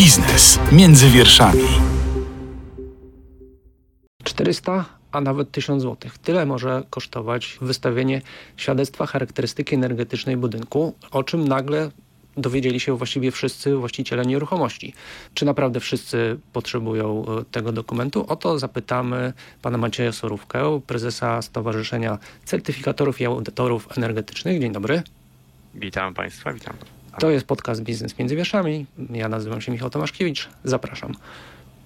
Biznes między wierszami. 400, a nawet 1000 zł. Tyle może kosztować wystawienie świadectwa charakterystyki energetycznej budynku, o czym nagle dowiedzieli się właściwie wszyscy właściciele nieruchomości. Czy naprawdę wszyscy potrzebują e, tego dokumentu? O to zapytamy pana Macieja Sorówkę, prezesa Stowarzyszenia Certyfikatorów i Audytorów Energetycznych. Dzień dobry. Witam Państwa, witam. To jest podcast Biznes Między Wierszami. Ja nazywam się Michał Tomaszkiewicz. Zapraszam.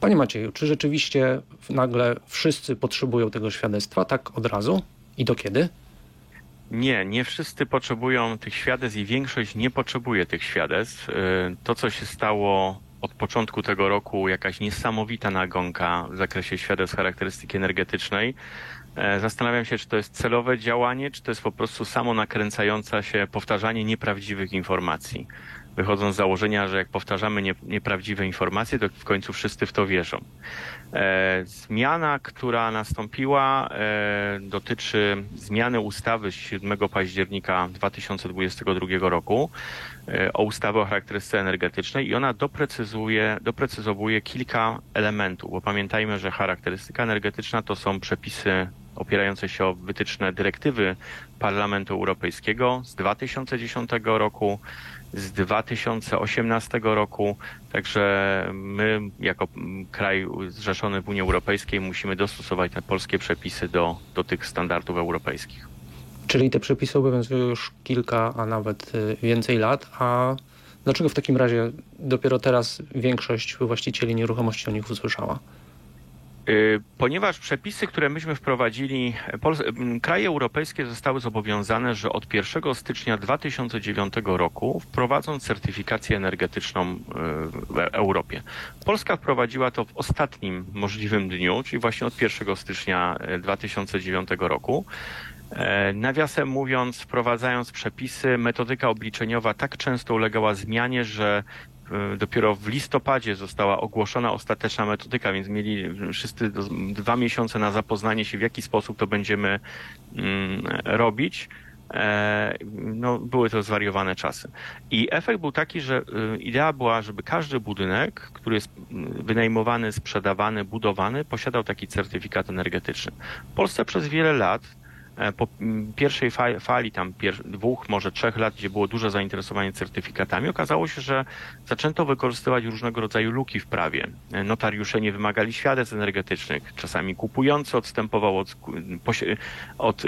Panie Macieju, czy rzeczywiście nagle wszyscy potrzebują tego świadectwa tak od razu i do kiedy? Nie, nie wszyscy potrzebują tych świadectw i większość nie potrzebuje tych świadectw. Y, to, co się stało od początku tego roku, jakaś niesamowita nagonka w zakresie świadectw charakterystyki energetycznej. E, zastanawiam się, czy to jest celowe działanie, czy to jest po prostu samo nakręcające się powtarzanie nieprawdziwych informacji wychodząc z założenia, że jak powtarzamy nie, nieprawdziwe informacje, to w końcu wszyscy w to wierzą. E, zmiana, która nastąpiła, e, dotyczy zmiany ustawy z 7 października 2022 roku e, o ustawie o charakterystyce energetycznej i ona doprecyzuje, doprecyzowuje kilka elementów, bo pamiętajmy, że charakterystyka energetyczna to są przepisy opierające się o wytyczne dyrektywy Parlamentu Europejskiego z 2010 roku, z 2018 roku. Także my, jako kraj zrzeszony w Unii Europejskiej, musimy dostosować te polskie przepisy do, do tych standardów europejskich. Czyli te przepisy obowiązują już kilka, a nawet y, więcej lat, a dlaczego w takim razie dopiero teraz większość właścicieli nieruchomości o nich usłyszała? Y, ponieważ przepisy, które myśmy wprowadzili, kraje europejskie zostały zobowiązane, że od 1 stycznia 2009 roku wprowadzą certyfikację energetyczną y, w Europie. Polska wprowadziła to w ostatnim możliwym dniu, czyli właśnie od 1 stycznia 2009 y, roku. E, nawiasem mówiąc, wprowadzając przepisy, metodyka obliczeniowa tak często ulegała zmianie, że E, dopiero w listopadzie została ogłoszona ostateczna metodyka, więc mieli wszyscy dwa miesiące na zapoznanie się, w jaki sposób to będziemy mm, robić. E, no, były to zwariowane czasy. I efekt był taki, że e, idea była, żeby każdy budynek, który jest wynajmowany, sprzedawany, budowany, posiadał taki certyfikat energetyczny. W Polsce przez wiele lat E, po pierwszej fali, tam dwóch, może trzech lat, gdzie było duże zainteresowanie certyfikatami, okazało się, że zaczęto wykorzystywać różnego rodzaju luki w prawie. E, notariusze nie wymagali świadectw energetycznych. Czasami kupujący odstępował od, od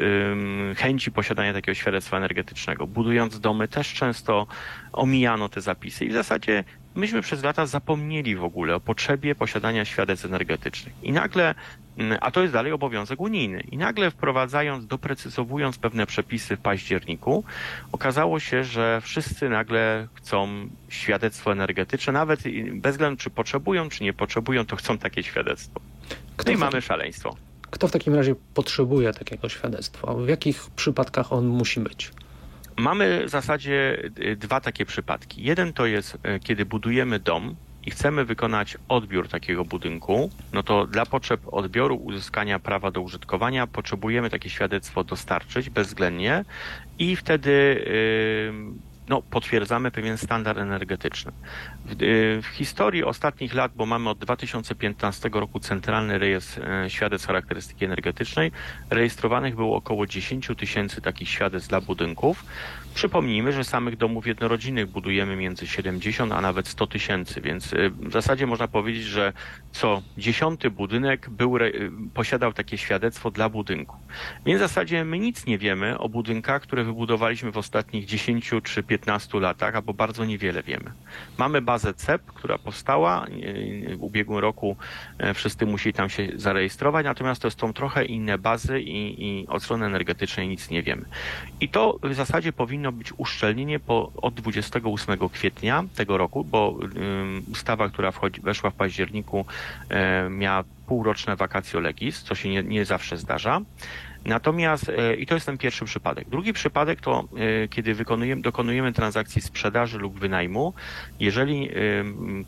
chęci posiadania takiego świadectwa energetycznego. Budując domy też często omijano te zapisy i w zasadzie myśmy przez lata zapomnieli w ogóle o potrzebie posiadania świadectw energetycznych. I nagle, mm, a to jest dalej obowiązek unijny, i nagle wprowadzając, doprecyzowując pewne przepisy w październiku, okazało się, że wszyscy nagle chcą świadectwo energetyczne, nawet bez względu czy potrzebują, czy nie potrzebują, to chcą takie świadectwo. No i mamy szaleństwo. Kto w takim razie potrzebuje takiego świadectwa? W jakich przypadkach on musi być? Mamy w zasadzie y, dwa takie przypadki. Jeden to jest, y, kiedy budujemy dom i chcemy wykonać odbiór takiego budynku, no to dla potrzeb odbioru, uzyskania prawa do użytkowania potrzebujemy takie świadectwo dostarczyć bezwzględnie i wtedy no, potwierdzamy pewien standard energetyczny. W, y, w, historii ostatnich lat, bo mamy od 2015 roku Centralny Rejestr e, Świadectw Charakterystyki Energetycznej, rejestrowanych było około 10 tysięcy takich świadectw dla budynków. Przypomnijmy, że samych domów jednorodzinnych budujemy między 70 a nawet 100 tysięcy, więc y, w zasadzie można powiedzieć, że co dziesiąty budynek był, posiadał takie świadectwo dla budynku. Więc w zasadzie my nic nie wiemy o budynkach, które wybudowaliśmy w ostatnich 10 czy 15 latach, albo bardzo niewiele wiemy. Mamy bazę CEP, która powstała w ubiegłym roku, e, wszyscy musieli tam się zarejestrować, natomiast to są trochę inne bazy i, i od strony energetycznej nic nie wiemy. I to w zasadzie powinno być uszczelnienie po, od 28 kwietnia tego roku, bo um, ustawa, która wchodzi, weszła w październiku, e, miała półroczne vacatio legis, co się nie, nie zawsze zdarza. Natomiast, e, i to jest ten pierwszy przypadek. Drugi przypadek to, e, kiedy wykonujemy, dokonujemy transakcji sprzedaży lub wynajmu. Jeżeli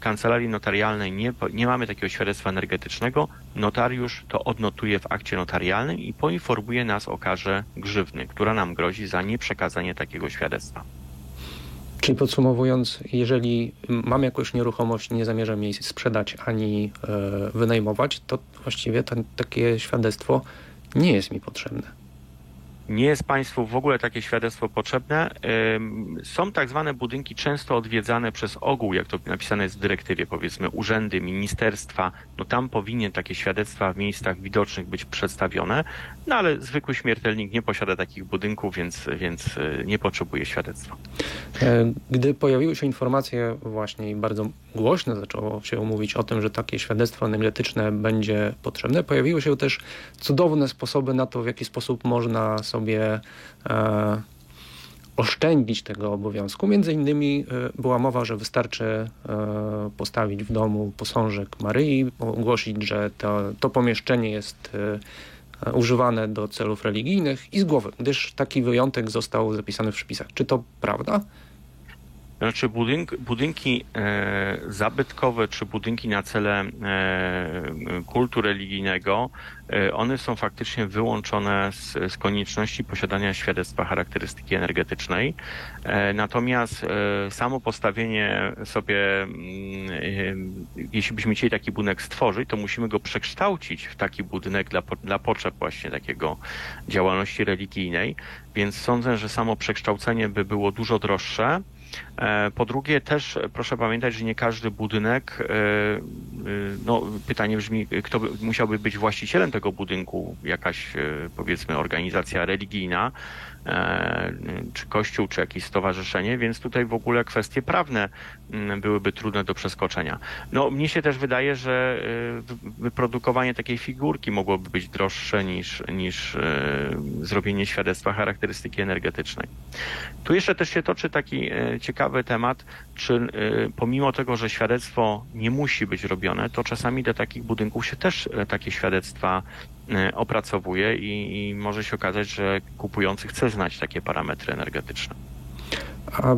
kancelarii notarialnej nie, nie mamy takiego świadectwa energetycznego, notariusz to odnotuje w akcie notarialnym i poinformuje nas o karze grzywny, która nam grozi za nieprzekazanie takiego świadectwa. Czyli podsumowując, jeżeli mam jakąś nieruchomość, nie zamierzam jej sprzedać ani e, wynajmować, to właściwie takie świadectwo nie jest mi potrzebne. Nie jest Państwu w ogóle takie świadectwo potrzebne. Są tak zwane budynki często odwiedzane przez ogół, jak to napisane jest w dyrektywie, powiedzmy urzędy, ministerstwa. No tam powinien takie świadectwa w miejscach widocznych być przedstawione, no ale zwykły śmiertelnik nie posiada takich budynków, więc, więc e, nie potrzebuje świadectwa. E, gdy pojawiły się informacje właśnie i bardzo głośno zaczęło się mówić o tym, że takie świadectwo energetyczne będzie potrzebne, pojawiły się też cudowne sposoby na to, w jaki sposób można sobie sobie e, oszczędzić tego obowiązku. Między innymi e, była mowa, że wystarczy e, postawić w domu posążek Maryi, ogłosić, że to, to pomieszczenie jest używane do celów religijnych i z głowy, gdyż taki wyjątek został zapisany w przepisach. Czy to prawda? Znaczy budynk, budynki e, zabytkowe czy budynki na cele e, kultu religijnego, e, one są faktycznie wyłączone z, z, konieczności posiadania świadectwa charakterystyki energetycznej. E, natomiast e, samo postawienie sobie, mm, e, jeśli byśmy chcieli taki budynek stworzyć, to musimy go przekształcić w taki budynek dla, dla potrzeb właśnie takiego działalności religijnej. Więc sądzę, że samo przekształcenie by było dużo droższe. E, po drugie, też proszę pamiętać, że nie każdy budynek, e, e, no pytanie brzmi, kto by, musiałby być właścicielem tego budynku, jakaś powiedzmy organizacja religijna, czy kościół, czy jakieś stowarzyszenie, więc tutaj w ogóle kwestie prawne mm, byłyby trudne do przeskoczenia. No, mnie się też wydaje, że wyprodukowanie takiej figurki mogłoby być droższe niż, niż zrobienie świadectwa charakterystyki energetycznej. Tu jeszcze też się toczy taki ciekawy temat, czy y, pomimo tego, że świadectwo nie musi być robione, to czasami do takich budynków się też y, takie świadectwa y, opracowuje i, i może się okazać, że kupujący chce znać takie parametry energetyczne. A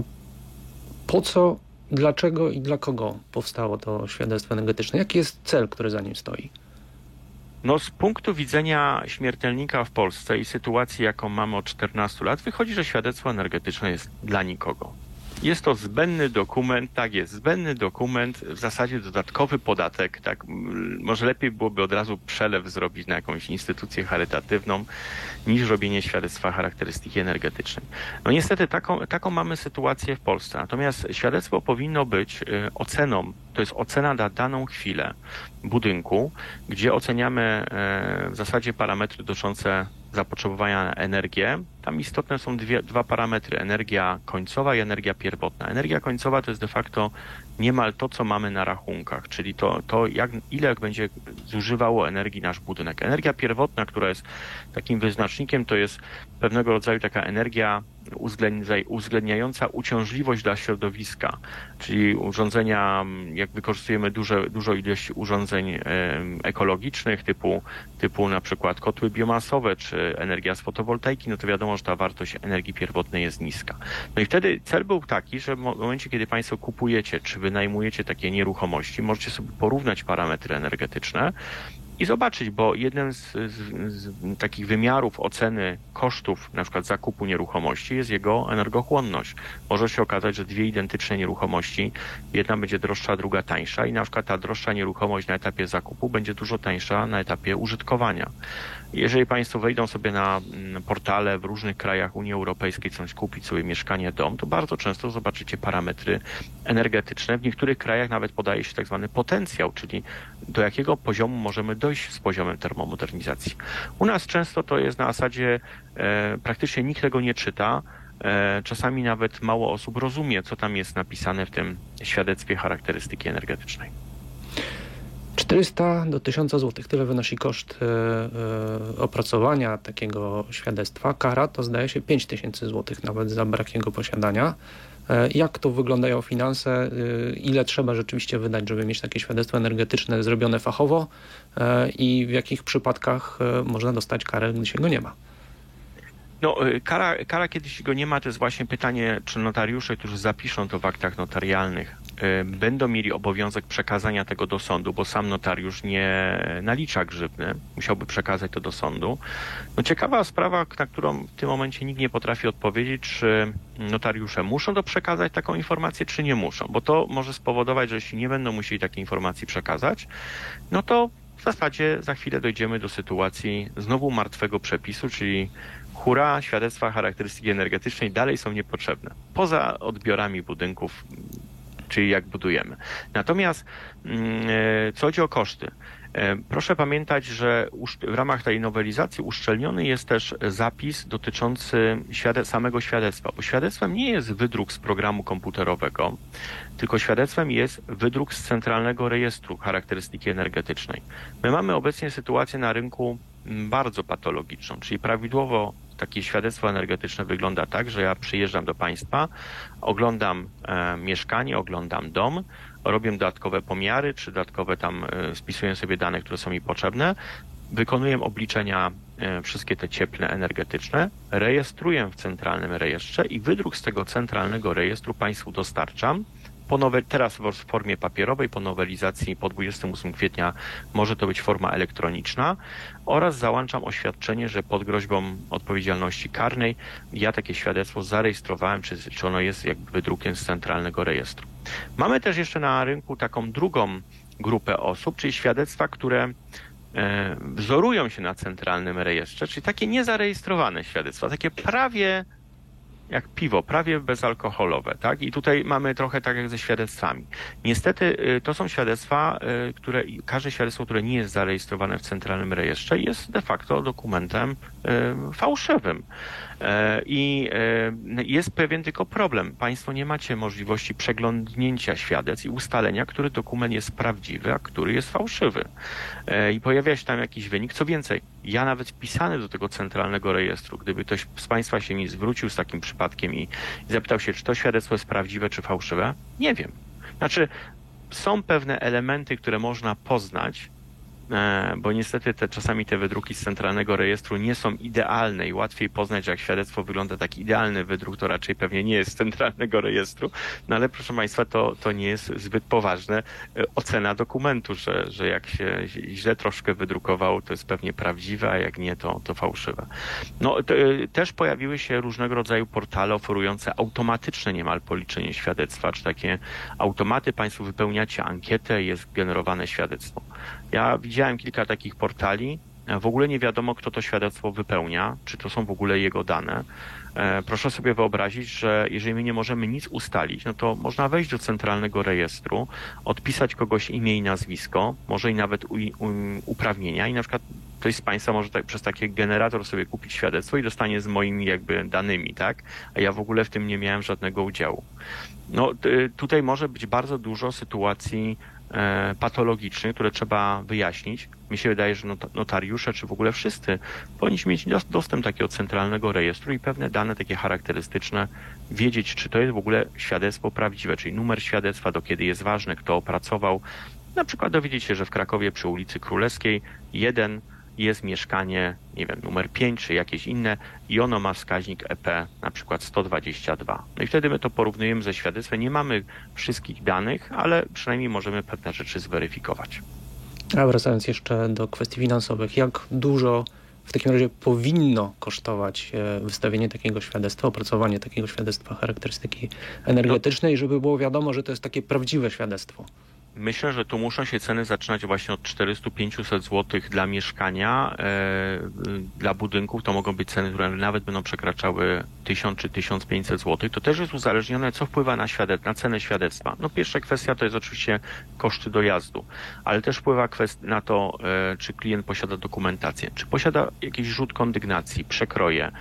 po co, dlaczego i dla kogo powstało to świadectwo energetyczne? Jaki jest cel, który za nim stoi? No, z punktu widzenia śmiertelnika w Polsce i sytuacji, jaką mamy od 14 lat, wychodzi, że świadectwo energetyczne jest dla nikogo. Jest to zbędny dokument, tak jest, zbędny dokument, w zasadzie dodatkowy podatek, tak, może lepiej byłoby od razu przelew zrobić na jakąś instytucję charytatywną, niż robienie świadectwa charakterystyki energetycznej. No niestety taką, taką mamy sytuację w Polsce, natomiast świadectwo powinno być y, oceną, to jest ocena na daną chwilę budynku, gdzie oceniamy y, w zasadzie parametry dotyczące zapotrzebowania na energię, tam istotne są dwie, dwa parametry, energia końcowa i energia pierwotna. Energia końcowa to jest de facto niemal to, co mamy na rachunkach, czyli to, to jak, ile będzie zużywało energii nasz budynek. Energia pierwotna, która jest takim wyznacznikiem, to jest pewnego rodzaju taka energia uwzględniająca uciążliwość dla środowiska, czyli urządzenia, jak wykorzystujemy duże, dużo ilość urządzeń ekologicznych, typu, typu na przykład kotły biomasowe, czy energia z fotowoltaiki, no to wiadomo, że ta wartość energii pierwotnej jest niska. No i wtedy cel był taki, że w momencie, kiedy Państwo kupujecie, czy wynajmujecie takie nieruchomości, możecie sobie porównać parametry energetyczne i zobaczyć, bo jeden z, z, z, takich wymiarów oceny kosztów na przykład zakupu nieruchomości jest jego energochłonność. Może się okazać, że dwie identyczne nieruchomości, jedna będzie droższa, druga tańsza i na przykład ta droższa nieruchomość na etapie zakupu będzie dużo tańsza na etapie użytkowania. Jeżeli Państwo wejdą sobie na mm, portale w różnych krajach Unii Europejskiej, chcą kupić sobie mieszkanie, dom, to bardzo często zobaczycie parametry energetyczne. W niektórych krajach nawet podaje się tak zwany potencjał, czyli do jakiego poziomu możemy dojść z poziomem termomodernizacji. U nas często to jest na zasadzie e, praktycznie nikt tego nie czyta. E, czasami nawet mało osób rozumie, co tam jest napisane w tym świadectwie charakterystyki energetycznej. 400 do 1000 zł. Tyle wynosi koszt e, e, opracowania takiego świadectwa. Kara to zdaje się 5000 zł nawet za brak jego posiadania. E, jak to wyglądają finanse? Ile trzeba rzeczywiście wydać, żeby mieć takie świadectwo energetyczne zrobione fachowo i w jakich przypadkach można dostać karę, gdy się go nie ma? No, kara, kara, kiedy się go nie ma, to jest właśnie pytanie, czy notariusze, którzy zapiszą to w aktach notarialnych, będą mieli obowiązek przekazania tego do sądu, bo sam notariusz nie nalicza grzywny, musiałby przekazać to do sądu. No ciekawa sprawa, na którą w tym momencie nikt nie potrafi odpowiedzieć, czy notariusze muszą to przekazać taką informację, czy nie muszą, bo to może spowodować, że jeśli nie będą musieli takiej informacji przekazać, no to w zasadzie za chwilę dojdziemy do sytuacji znowu martwego przepisu, czyli hura, świadectwa charakterystyki energetycznej dalej są niepotrzebne. Poza odbiorami budynków, czyli jak budujemy. Natomiast mm, e, co chodzi o koszty, e, Proszę pamiętać, że w ramach tej nowelizacji uszczelniony jest też zapis dotyczący samego świadectwa, bo świadectwem nie jest wydruk z programu komputerowego, tylko świadectwem jest wydruk z centralnego rejestru charakterystyki energetycznej. My mamy obecnie sytuację na rynku mm, bardzo patologiczną, czyli prawidłowo takie świadectwo energetyczne wygląda tak, że ja przyjeżdżam do państwa, oglądam e, mieszkanie, oglądam dom, robię dodatkowe pomiary, czy dodatkowe tam e, spisuję sobie dane, które są mi potrzebne, wykonuję obliczenia e, wszystkie te cieplne, energetyczne, rejestruję w centralnym rejestrze i wydruk z tego centralnego rejestru państwu dostarczam nowe, teraz w formie papierowej, po nowelizacji po 28 kwietnia może to być forma elektroniczna oraz załączam oświadczenie, że pod groźbą odpowiedzialności karnej ja takie świadectwo zarejestrowałem, czy, czy ono jest jakby wydrukiem z centralnego rejestru. Mamy też jeszcze na rynku taką drugą grupę osób, czyli świadectwa, które e, wzorują się na centralnym rejestrze, czyli takie niezarejestrowane świadectwa, takie prawie jak piwo, prawie bezalkoholowe, tak? I tutaj mamy trochę tak jak ze świadectwami. Niestety y, to są świadectwa, y, które, każde świadectwo, które nie jest zarejestrowane w centralnym rejestrze jest de facto dokumentem fałszywym. E, I e, jest pewien tylko problem. Państwo nie macie możliwości przeglądnięcia świadectw i ustalenia, który dokument jest prawdziwy, a który jest fałszywy. E, I pojawia się tam jakiś wynik. Co więcej, ja nawet wpisany do tego centralnego rejestru, gdyby ktoś z Państwa się mi zwrócił z takim przypadkiem i zapytał się, czy to świadectwo jest prawdziwe, czy fałszywe, nie wiem. Znaczy, są pewne elementy, które można poznać, E, bo niestety te, czasami te wydruki z centralnego rejestru nie są idealne i łatwiej poznać, że jak świadectwo wygląda taki idealny wydruk, to raczej pewnie nie jest z centralnego rejestru, no ale proszę Państwa, to, to nie jest zbyt poważne e, ocena dokumentu, że, że jak się źle troszkę wydrukował, to jest pewnie prawdziwe, a jak nie, to, to fałszywe. No, to, e, też pojawiły się różnego rodzaju portale oferujące automatyczne niemal policzenie świadectwa, czy takie automaty, Państwo wypełniacie ankietę, jest generowane świadectwo. Ja widziałem kilka takich portali. W ogóle nie wiadomo, kto to świadectwo wypełnia, czy to są w ogóle jego dane. E, proszę sobie wyobrazić, że jeżeli my nie możemy nic ustalić, no to można wejść do centralnego rejestru, odpisać kogoś imię i nazwisko, może i nawet u, u, uprawnienia i na przykład ktoś z Państwa może tak, przez taki generator sobie kupić świadectwo i dostanie z moimi jakby danymi, tak? A ja w ogóle w tym nie miałem żadnego udziału. No tutaj może być bardzo dużo sytuacji E, patologicznych, które trzeba wyjaśnić. Mi się wydaje, że notariusze, czy w ogóle wszyscy, powinniśmy mieć dostęp do takiego centralnego rejestru i pewne dane takie charakterystyczne, wiedzieć, czy to jest w ogóle świadectwo prawdziwe, czyli numer świadectwa, do kiedy jest ważne, kto opracował. Na przykład dowiedzieć się, że w Krakowie przy ulicy Królewskiej jeden jest mieszkanie, nie wiem, numer 5 czy jakieś inne i ono ma wskaźnik EP na przykład 122. No i wtedy my to porównujemy ze świadectwem. Nie mamy wszystkich danych, ale przynajmniej możemy pewne rzeczy zweryfikować. A wracając jeszcze do kwestii finansowych, jak dużo w takim razie powinno kosztować e, wystawienie takiego świadectwa, opracowanie takiego świadectwa charakterystyki energetycznej, żeby było wiadomo, że to jest takie prawdziwe świadectwo? Myślę, że tu muszą się ceny zaczynać właśnie od 400-500 zł dla mieszkania. E, dla budynków to mogą być ceny, które nawet będą przekraczały 1000 czy 1500 zł. To też jest uzależnione, co wpływa na, świadec na cenę świadectwa. No pierwsza kwestia to jest oczywiście koszty dojazdu, ale też wpływa na to, e, czy klient posiada dokumentację, czy posiada jakiś rzut kondygnacji, przekroje,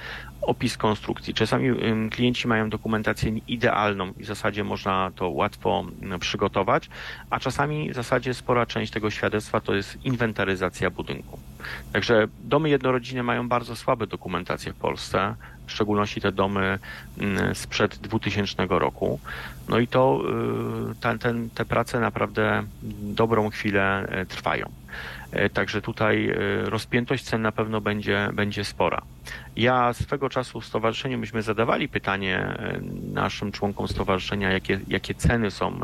opis konstrukcji. Czasami klienci mają dokumentację idealną i w zasadzie można to łatwo przygotować, a czasami w zasadzie spora część tego świadectwa to jest inwentaryzacja budynku. Także domy jednorodzinne mają bardzo słabe dokumentacje w Polsce. w szczególności te domy mm, sprzed 2000 roku. No i to y, ten, ten, te prace naprawdę dobrą chwilę e, trwają. E, także tutaj e, rozpiętość cen na pewno będzie, będzie spora. Ja swego czasu w stowarzyszeniu myśmy zadawali pytanie naszym członkom stowarzyszenia, jakie, jakie ceny są,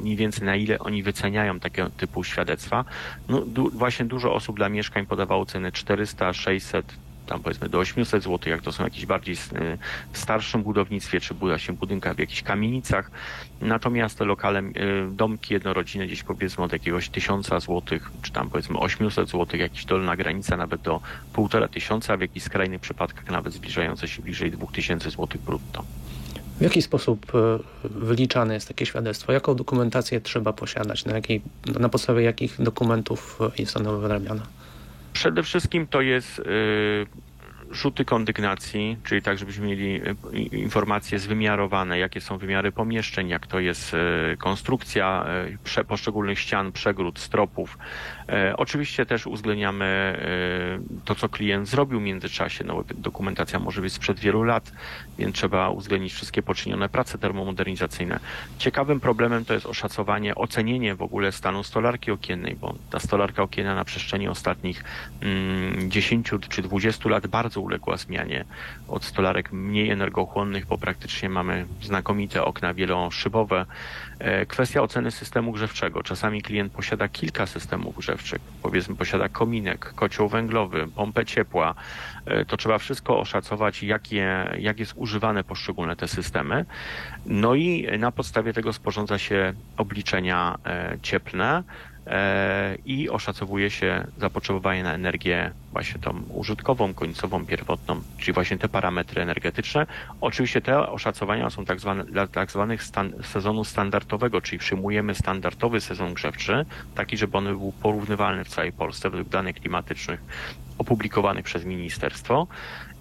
mniej więcej na ile oni wyceniają takiego typu świadectwa. No, du, właśnie dużo osób dla mieszkań podawało ceny 400, 600, tam powiedzmy do 800 zł, jak to są jakieś bardziej y, w starszym budownictwie, czy buda się budynkach w jakichś kamienicach. Natomiast te lokale, y, domki jednorodzinne gdzieś powiedzmy od jakiegoś 1000 zł, czy tam powiedzmy 800 zł, jakiś dolna granica nawet do półtora tysiąca, w jakichś skrajnych przypadkach nawet zbliżające się bliżej 2000 zł brutto. W jaki sposób y, wyliczane jest takie świadectwo? Jaką dokumentację trzeba posiadać? Na, jakiej, na podstawie jakich dokumentów jest ono wyrabiane? Przede wszystkim to jest y, rzuty kondygnacji, czyli tak, żebyśmy mieli y, informacje zwymiarowane, jakie są wymiary pomieszczeń, jak to jest y, konstrukcja poszczególnych ścian, przegród, stropów. Oczywiście też uwzględniamy to, co klient zrobił w międzyczasie. No, dokumentacja może być sprzed wielu lat, więc trzeba uwzględnić wszystkie poczynione prace termomodernizacyjne. Ciekawym problemem to jest oszacowanie, ocenienie w ogóle stanu stolarki okiennej, bo ta stolarka okienna na przestrzeni ostatnich mm, 10 czy 20 lat bardzo uległa zmianie. Od stolarek mniej energochłonnych, bo praktycznie mamy znakomite okna wieloszybowe. E, kwestia oceny systemu grzewczego. Czasami klient posiada kilka systemów grzewczych. Powiedzmy posiada kominek, kocioł węglowy, pompę ciepła. E, to trzeba wszystko oszacować, jakie, jak jest używane poszczególne te systemy. No i na podstawie tego sporządza się obliczenia e, cieplne i oszacowuje się zapotrzebowanie na energię właśnie tą użytkową, końcową, pierwotną, czyli właśnie te parametry energetyczne. Oczywiście te oszacowania są tak zwane, dla tak zwanych stan, sezonu standardowego, czyli przyjmujemy standardowy sezon grzewczy, taki, żeby on był porównywalny w całej Polsce według danych klimatycznych opublikowanych przez ministerstwo.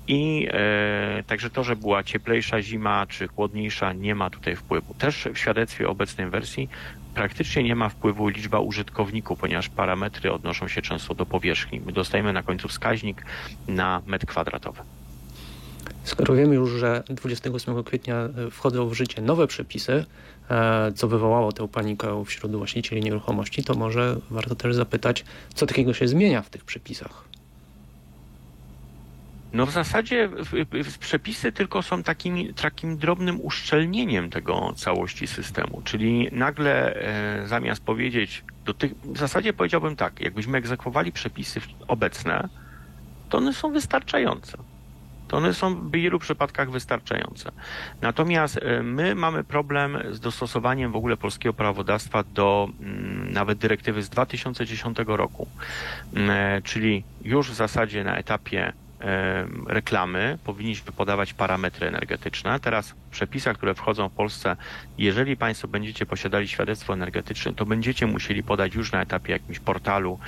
I e, także to, że była cieplejsza zima czy chłodniejsza, nie ma tutaj wpływu. Też w świadectwie obecnej wersji praktycznie nie ma wpływu liczba użytkowników, ponieważ parametry odnoszą się często do powierzchni. My dostajemy na końcu wskaźnik na metr kwadratowy. Skoro wiemy już, że 28 kwietnia e, wchodzą w życie nowe przepisy, e, co wywołało tę panikę wśród właścicieli nieruchomości, to może warto też zapytać, co takiego się zmienia w tych przepisach? No w zasadzie przepisy tylko są takim, takim drobnym uszczelnieniem tego całości systemu, czyli nagle e, zamiast powiedzieć do tych, w zasadzie powiedziałbym tak, jakbyśmy egzekwowali przepisy obecne, to one są wystarczające. To one są w wielu przypadkach wystarczające. Natomiast e, my mamy problem z dostosowaniem w ogóle polskiego prawodawstwa do mm, nawet dyrektywy z 2010 roku, mm, e, czyli już w zasadzie na etapie reklamy powinniśmy podawać parametry energetyczne. Teraz w przepisach, które wchodzą w Polsce, jeżeli Państwo będziecie posiadali świadectwo energetyczne, to będziecie musieli podać już na etapie jakimś portalu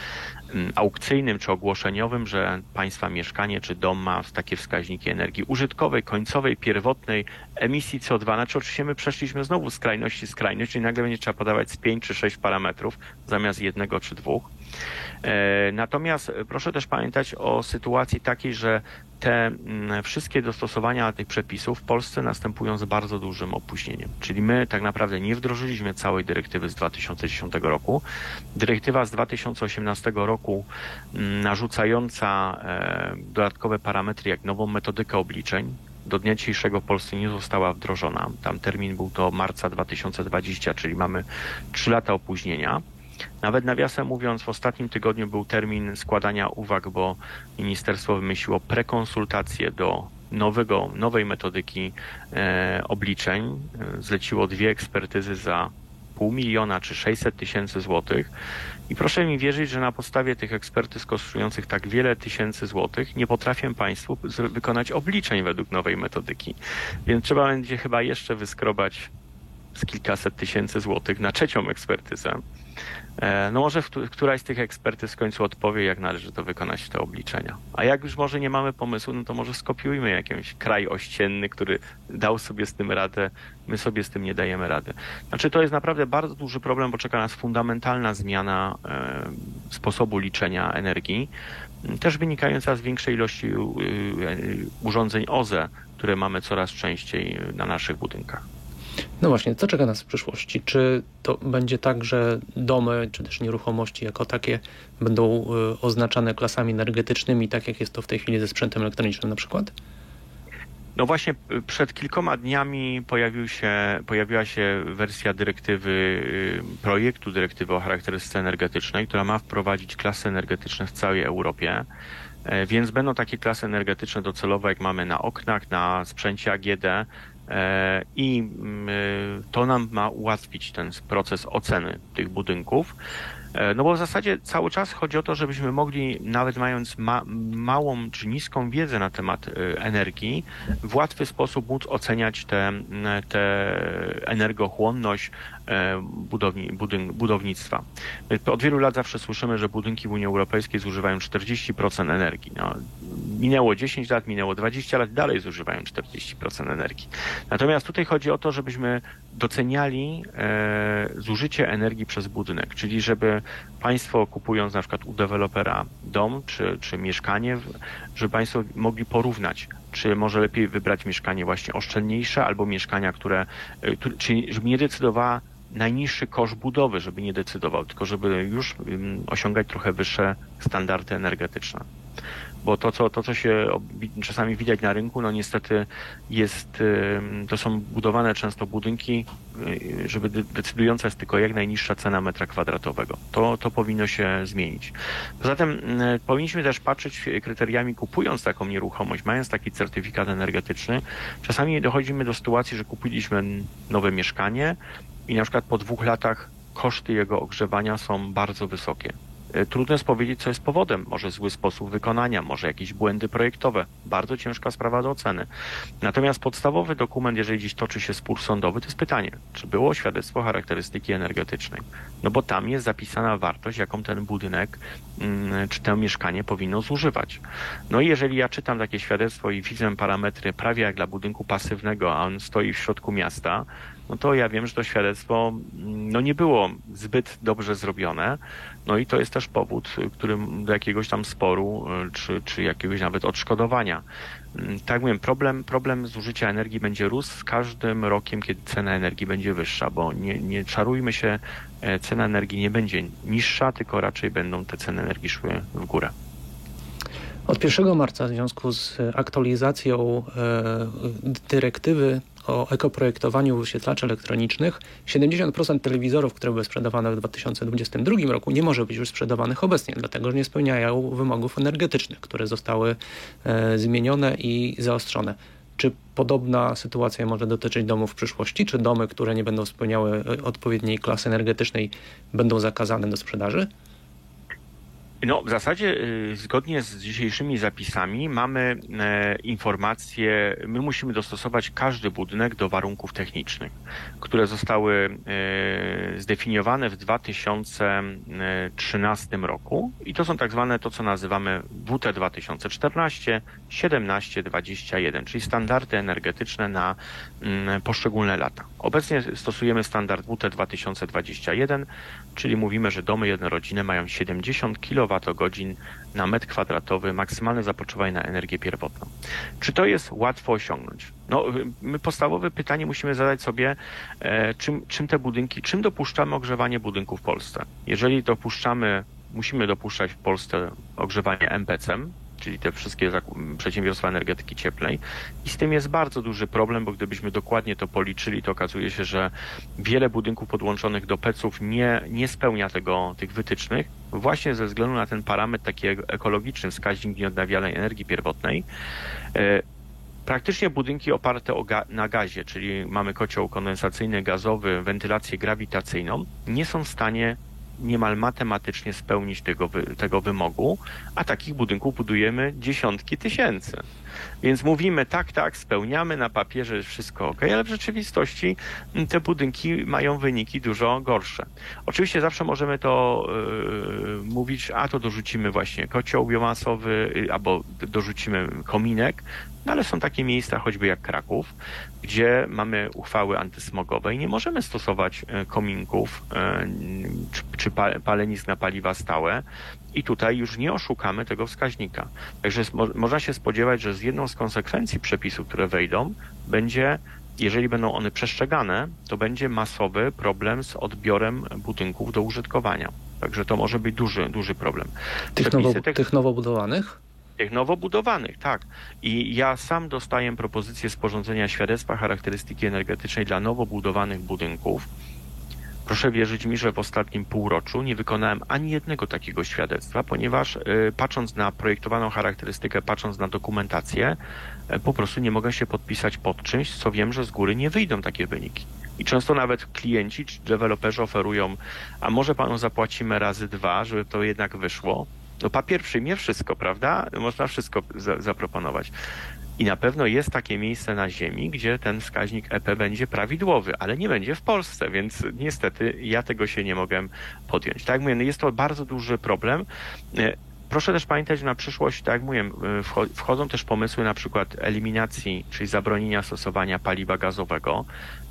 aukcyjnym czy ogłoszeniowym, że Państwa mieszkanie czy dom ma takie wskaźniki energii użytkowej, końcowej, pierwotnej, emisji CO2. Znaczy oczywiście my przeszliśmy znowu skrajności skrajność, czyli nagle będzie trzeba podawać z 5 czy 6 parametrów zamiast jednego czy dwóch. E, natomiast proszę też pamiętać o sytuacji takiej, że te mm, wszystkie dostosowania tych przepisów w Polsce następują z bardzo dużym opóźnieniem. Czyli my tak naprawdę nie wdrożyliśmy całej dyrektywy z 2010 roku. Dyrektywa z 2018 roku mm, narzucająca e, dodatkowe parametry jak nową metodykę obliczeń, do dnia dzisiejszego w Polsce nie została wdrożona. Tam termin był to marca 2020, czyli mamy 3 lata opóźnienia. Nawet nawiasem mówiąc, w ostatnim tygodniu był termin składania uwag, bo ministerstwo wymyśliło prekonsultacje do nowego, nowej metodyki e, obliczeń. E, zleciło dwie ekspertyzy za pół miliona czy 600 tysięcy złotych. I proszę mi wierzyć, że na podstawie tych ekspertyz kosztujących tak wiele tysięcy złotych nie potrafię Państwu wykonać obliczeń według nowej metodyki. Więc trzeba będzie chyba jeszcze wyskrobać z kilkaset tysięcy złotych na trzecią ekspertyzę. E, no może któraś z tych ekspertyz w końcu odpowie, jak należy to wykonać te obliczenia. A jak już może nie mamy pomysłu, no to może skopiujmy jakiś kraj ościenny, który dał sobie z tym radę, my sobie z tym nie dajemy rady. Znaczy to jest naprawdę bardzo duży problem, bo czeka nas fundamentalna zmiana e, sposobu liczenia energii, też wynikająca z większej ilości urządzeń OZE, które mamy coraz częściej na naszych budynkach. No właśnie, co czeka nas w przyszłości? Czy to będzie tak, że domy, czy też nieruchomości jako takie będą oznaczane klasami energetycznymi, tak jak jest to w tej chwili ze sprzętem elektronicznym na przykład? No właśnie y, przed kilkoma dniami pojawił się, pojawiła się wersja dyrektywy, y, projektu dyrektywy o charakterystyce energetycznej, która ma wprowadzić klasy energetyczne w całej Europie. E, więc będą takie klasy energetyczne docelowe, jak mamy na oknach, na sprzęcie AGD, i mm, y, to nam ma ułatwić ten proces oceny tych budynków. E, no bo w zasadzie cały czas chodzi o to, żebyśmy mogli, nawet mając ma małą czy niską wiedzę na temat e, energii, w łatwy sposób móc oceniać tę te, te energochłonność e, budowni, budownictwa. Od wielu lat zawsze słyszymy, że budynki w Unii Europejskiej zużywają 40% energii. No, minęło 10 lat, minęło 20 lat, dalej zużywają 40% energii. Natomiast tutaj chodzi o to, żebyśmy doceniali e, zużycie energii przez budynek, czyli żeby Państwo kupując na przykład u dewelopera dom czy, czy mieszkanie, żeby Państwo mogli porównać, czy może lepiej wybrać mieszkanie właśnie oszczędniejsze albo mieszkania, które, e, czyli żeby nie decydowała najniższy koszt budowy, żeby nie decydował, tylko żeby już mm, osiągać trochę wyższe standardy energetyczne bo to, co, to, co się czasami widać na rynku, no niestety jest, to są budowane często budynki, y, żeby decydująca jest tylko jak najniższa cena metra kwadratowego. To, to powinno się zmienić. Poza tym y, powinniśmy też patrzeć kryteriami, kupując taką nieruchomość, mając taki certyfikat energetyczny, czasami dochodzimy do sytuacji, że kupiliśmy nowe mieszkanie i na przykład po dwóch latach koszty jego ogrzewania są bardzo wysokie. E, trudno jest powiedzieć, co jest powodem. Może zły sposób wykonania, może jakieś błędy projektowe. Bardzo ciężka sprawa do oceny. Natomiast podstawowy dokument, jeżeli dziś toczy się spór sądowy, to jest pytanie, czy było świadectwo charakterystyki energetycznej. No bo tam jest zapisana wartość, jaką ten budynek mm, czy to mieszkanie powinno zużywać. No i jeżeli ja czytam takie świadectwo i widzę parametry prawie jak dla budynku pasywnego, a on stoi w środku miasta, no to ja wiem, że to świadectwo mm, no nie było zbyt dobrze zrobione. No i to jest też powód, który do jakiegoś tam sporu, y, czy, czy jakiegoś nawet odszkodowania. Mm, tak mówię, problem, problem zużycia energii będzie rósł z każdym rokiem, kiedy cena energii będzie wyższa, bo nie, nie czarujmy się, e, cena energii nie będzie niższa, tylko raczej będą te ceny energii szły w górę. Od 1 marca w związku z aktualizacją e, dyrektywy o ekoprojektowaniu wyświetlaczy elektronicznych 70% telewizorów, które były sprzedawane w 2022 roku nie może być już sprzedawanych obecnie, dlatego że nie spełniają wymogów energetycznych, które zostały e, zmienione i zaostrzone. Czy podobna sytuacja może dotyczyć domów w przyszłości? Czy domy, które nie będą spełniały e, odpowiedniej klasy energetycznej będą zakazane do sprzedaży? No, w zasadzie y, zgodnie z dzisiejszymi zapisami mamy e, informacje, my musimy dostosować każdy budynek do warunków technicznych, które zostały e, zdefiniowane w 2013 roku i to są tak zwane to, co nazywamy WT 2014, 17, 21, czyli standardy energetyczne na mm, poszczególne lata. Obecnie stosujemy standard WT 2021, czyli mówimy, że domy jednorodzinne mają 70 kWh na metr kwadratowy maksymalne zapotrzebowanie na energię pierwotną. Czy to jest łatwo osiągnąć? No, my podstawowe pytanie musimy zadać sobie, e, czym, czym te budynki, czym dopuszczamy ogrzewanie budynków w Polsce? Jeżeli dopuszczamy, musimy dopuszczać w Polsce ogrzewanie MPC-em, czyli te wszystkie przedsiębiorstwa energetyki cieplnej. I z tym jest bardzo duży problem, bo gdybyśmy dokładnie to policzyli, to okazuje się, że wiele budynków podłączonych do PEC-ów nie, nie spełnia tego, tych wytycznych, właśnie ze względu na ten parametr taki ekologiczny, wskaźnik nieodnawialnej energii pierwotnej. E, praktycznie budynki oparte ga na gazie, czyli mamy kocioł kondensacyjny, gazowy, wentylację grawitacyjną, nie są w stanie niemal matematycznie spełnić tego, tego wymogu, a takich budynków budujemy dziesiątki tysięcy. Więc mówimy tak, tak, spełniamy na papierze wszystko ok, ale w rzeczywistości mm, te budynki mają wyniki dużo gorsze. Oczywiście zawsze możemy to yy, mówić, a to dorzucimy właśnie kocioł biomasowy, yy, albo dorzucimy kominek, no ale są takie miejsca, choćby jak Kraków, gdzie mamy uchwały antysmogowe i nie możemy stosować e, kominków czy, czy palenisk na paliwa stałe. I tutaj już nie oszukamy tego wskaźnika. Także mo można się spodziewać, że z jedną z konsekwencji przepisów, które wejdą, będzie jeżeli będą one przestrzegane, to będzie masowy problem z odbiorem budynków do użytkowania. Także to może być duży, duży problem. Tych, nowo, tych nowo budowanych? Tych nowo budowanych, tak. I ja sam dostaję propozycję sporządzenia świadectwa charakterystyki energetycznej dla nowo budowanych budynków. Proszę wierzyć mi, że w ostatnim półroczu nie wykonałem ani jednego takiego świadectwa, ponieważ y, patrząc na projektowaną charakterystykę, patrząc na dokumentację, y, po prostu nie mogę się podpisać pod czymś, co wiem, że z góry nie wyjdą takie wyniki. I często nawet klienci czy deweloperzy oferują, a może panu zapłacimy razy dwa, żeby to jednak wyszło. No papier przyjmie wszystko, prawda? Można wszystko za zaproponować. I na pewno jest takie miejsce na Ziemi, gdzie ten wskaźnik EP będzie prawidłowy, ale nie będzie w Polsce, więc niestety ja tego się nie mogę podjąć. Tak mówię, no jest to bardzo duży problem. E, proszę też pamiętać, że na przyszłość, tak jak mówię, e, wchodzą też pomysły na przykład eliminacji, czyli zabronienia stosowania paliwa gazowego.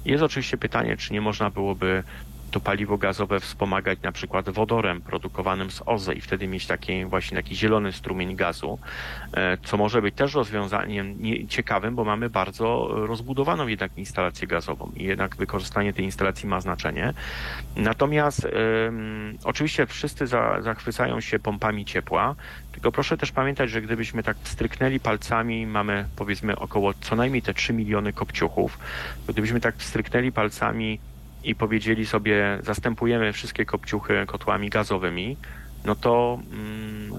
Jest oczywiście pytanie, czy nie można byłoby to paliwo gazowe wspomagać na przykład wodorem produkowanym z OZE i wtedy mieć taki właśnie taki zielony strumień gazu, e, co może być też rozwiązaniem ciekawym, bo mamy bardzo rozbudowaną jednak instalację gazową i jednak wykorzystanie tej instalacji ma znaczenie. Natomiast um, oczywiście wszyscy za, zachwycają się pompami ciepła, tylko proszę też pamiętać, że gdybyśmy tak stryknęli palcami, mamy powiedzmy około co najmniej te 3 miliony kopciuchów, gdybyśmy tak stryknęli palcami i powiedzieli sobie, zastępujemy wszystkie kopciuchy kotłami gazowymi, no to mm,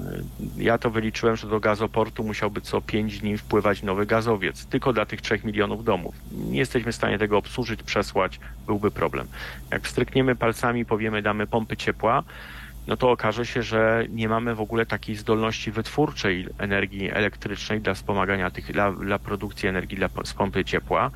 ja to wyliczyłem, że do gazoportu musiałby co 5 dni wpływać nowy gazowiec, tylko dla tych 3 milionów domów. Nie jesteśmy w stanie tego obsłużyć, przesłać, byłby problem. Jak strykniemy palcami, powiemy, damy pompy ciepła, no to okaże się, że nie mamy w ogóle takiej zdolności wytwórczej energii elektrycznej dla wspomagania tych, dla, dla produkcji energii dla, z pompy ciepła.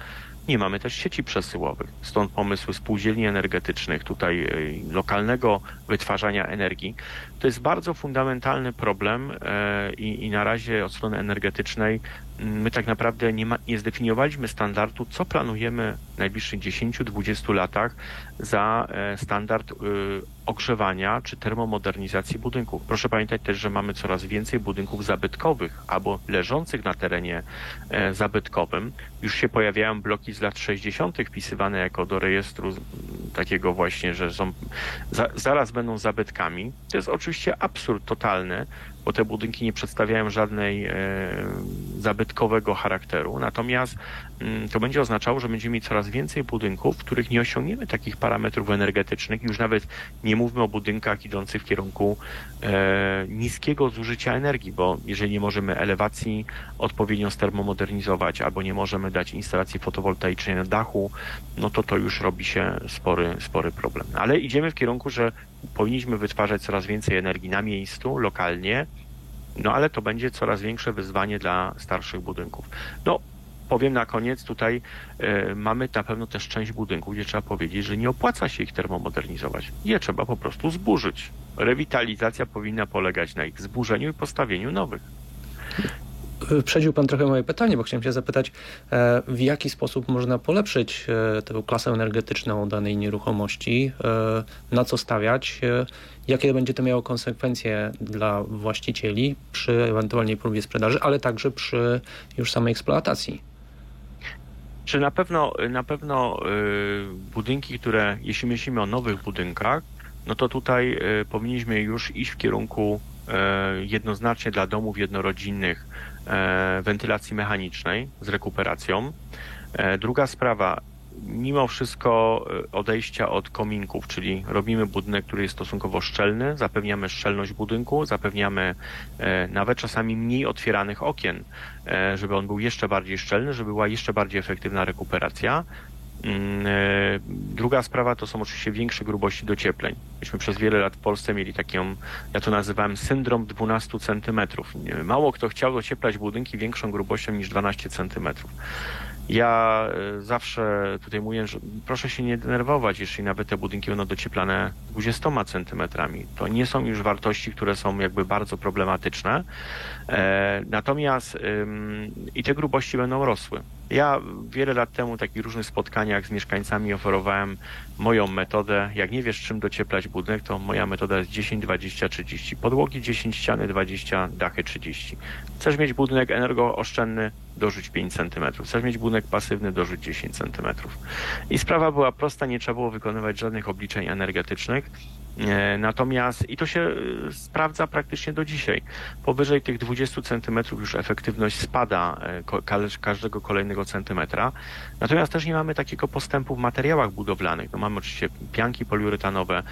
Nie mamy też sieci przesyłowych, stąd pomysły spółdzielni energetycznych, tutaj e, lokalnego wytwarzania energii. To jest bardzo fundamentalny problem e, i, i na razie od strony energetycznej my tak naprawdę nie, ma, nie zdefiniowaliśmy standardu, co planujemy w najbliższych 10-20 latach za e, standard ogrzewania czy termomodernizacji budynków. Proszę pamiętać też, że mamy coraz więcej budynków zabytkowych albo leżących na terenie zabytkowym. Już się pojawiają bloki z lat 60. wpisywane jako do rejestru takiego właśnie, że są, za, zaraz będą zabytkami. To jest oczywiście absurd totalny, bo te budynki nie przedstawiają żadnej e, zabytkowego charakteru. Natomiast mm, to będzie oznaczało, że będziemy mieć coraz więcej budynków, w których nie osiągniemy takich parametrów energetycznych. Już nawet nie mówmy o budynkach idących w kierunku e, niskiego zużycia energii, bo jeżeli nie możemy elewacji odpowiednio stermomodernizować albo nie możemy dać instalacji fotowoltaicznej na dachu, no to to już robi się spory, spory problem. Ale idziemy w kierunku, że powinniśmy wytwarzać coraz więcej energii na miejscu, lokalnie, no ale to będzie coraz większe wyzwanie dla starszych budynków. No, powiem na koniec, tutaj y, mamy na pewno też część budynków, gdzie trzeba powiedzieć, że nie opłaca się ich termomodernizować. Je trzeba po prostu zburzyć. Rewitalizacja powinna polegać na ich zburzeniu i postawieniu nowych. Przedził Pan trochę moje pytanie, bo chciałem się zapytać, e, w jaki sposób można polepszyć e, tę klasę energetyczną danej nieruchomości, e, na co stawiać, jakie będzie to miało konsekwencje dla właścicieli przy ewentualnej próbie sprzedaży, ale także przy już samej eksploatacji. Czy na pewno, na pewno budynki, które, jeśli myślimy o nowych budynkach, no to tutaj powinniśmy już iść w kierunku jednoznacznie dla domów jednorodzinnych wentylacji mechanicznej z rekuperacją. E, druga sprawa, mimo wszystko e, odejścia od kominków, czyli robimy budynek, który jest stosunkowo szczelny, zapewniamy szczelność budynku, zapewniamy nawet czasami mniej otwieranych okien, żeby on był jeszcze bardziej szczelny, żeby była jeszcze bardziej efektywna rekuperacja. Mm, e, druga sprawa to są oczywiście większe grubości dociepleń. Myśmy przez wiele lat w Polsce mieli taką, ja to nazywałem syndrom 12 centymetrów. Mało kto chciał docieplać budynki większą grubością niż 12 centymetrów. Ja e, zawsze tutaj mówię, że proszę się nie denerwować, jeśli nawet te budynki będą docieplane 20 centymetrami. To nie są już wartości, które są jakby bardzo problematyczne. E, natomiast i te grubości będą rosły. Ja wiele lat temu w takich różnych spotkaniach z mieszkańcami oferowałem moją metodę. Jak nie wiesz, czym docieplać budynek, to moja metoda jest 10, 20, 30. Podłogi 10, ściany 20, dachy 30. Chcesz mieć budynek energooszczędny? Dorzuć 5 cm. Chcesz mieć budynek pasywny? Dorzuć 10 cm. I sprawa była prosta, nie trzeba było wykonywać żadnych obliczeń energetycznych. E, natomiast i to się e, sprawdza praktycznie do dzisiaj. Powyżej tych 20 cm już efektywność spada e, każdego kolejnego centymetra. Natomiast też nie mamy takiego postępu w materiałach budowlanych. No mamy oczywiście pianki poliuretanowe,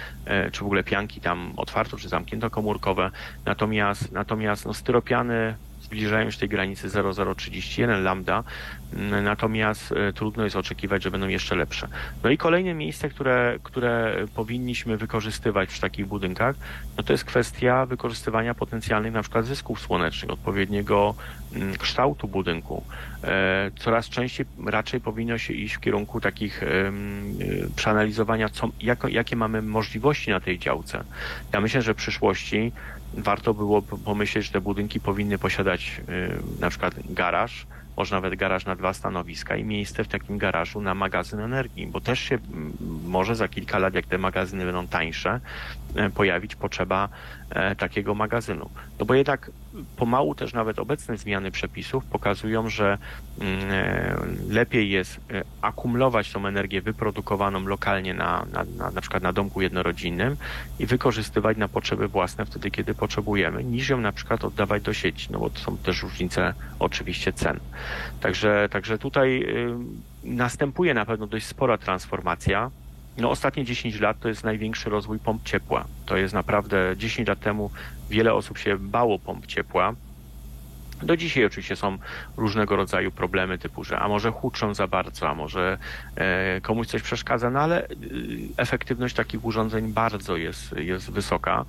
czy w ogóle pianki tam otwarto czy zamknięto komórkowe. Natomiast, natomiast no, styropiany zbliżają się tej granicy 0,031 lambda, mm, natomiast e, trudno jest oczekiwać, że będą jeszcze lepsze. No i kolejne miejsce, które, które powinniśmy wykorzystywać w takich budynkach, no to jest kwestia wykorzystywania potencjalnych na przykład zysków słonecznych, odpowiedniego mm, kształtu budynku. E, coraz częściej raczej powinno się iść w kierunku takich e, przeanalizowania, co, jak, jakie mamy możliwości na tej działce. Ja myślę, że w przyszłości warto było pomyśleć, że te budynki powinny posiadać y, na przykład garaż, może nawet garaż na dwa stanowiska i miejsce w takim garażu na magazyn energii, bo też się może za kilka lat, jak te magazyny będą tańsze, e, pojawić potrzeba takiego magazynu. No bo jednak pomału też nawet obecne zmiany przepisów pokazują, że e, lepiej jest akumulować tą energię wyprodukowaną lokalnie na, na, na, na przykład na domku jednorodzinnym i wykorzystywać na potrzeby własne wtedy, kiedy potrzebujemy, niż ją na przykład oddawać do sieci, no bo to są też różnice oczywiście cen. Także, także tutaj y, następuje na pewno dość spora transformacja. No, ostatnie 10 lat to jest największy rozwój pomp ciepła. To jest naprawdę 10 lat temu wiele osób się bało pomp ciepła. Do dzisiaj oczywiście są różnego rodzaju problemy typu, że a może huczą za bardzo, a może e, komuś coś przeszkadza, no ale e, efektywność takich urządzeń bardzo jest, jest wysoka.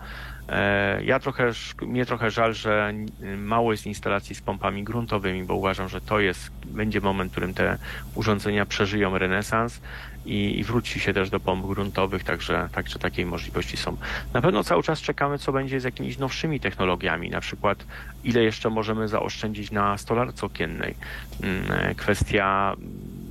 E, ja trochę, mnie trochę żal, że mało jest instalacji z pompami gruntowymi, bo uważam, że to jest, będzie moment, w którym te urządzenia przeżyją renesans i, i wróci się też do pomp gruntowych, także, także takiej możliwości są. Na pewno cały czas czekamy, co będzie z jakimiś nowszymi technologiami, na przykład ile jeszcze możemy zaoszczędzić na stolarce okiennej. Mm, e, kwestia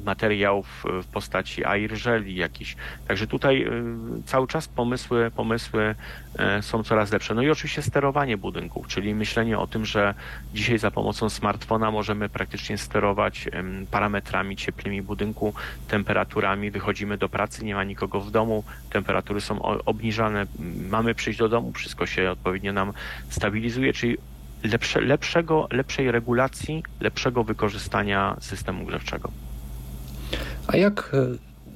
materiałów w postaci airżeli jakiś. Także tutaj y, cały czas pomysły, pomysły e, są coraz lepsze. No i oczywiście sterowanie budynków, czyli myślenie o tym, że dzisiaj za pomocą smartfona możemy praktycznie sterować parametrami cieplnymi budynku, temperaturami, wychodzimy do pracy, nie ma nikogo w domu, temperatury są obniżane, mamy przyjść do domu, wszystko się odpowiednio nam stabilizuje, czyli lepsze, lepszego, lepszej regulacji, lepszego wykorzystania systemu grzewczego. A jak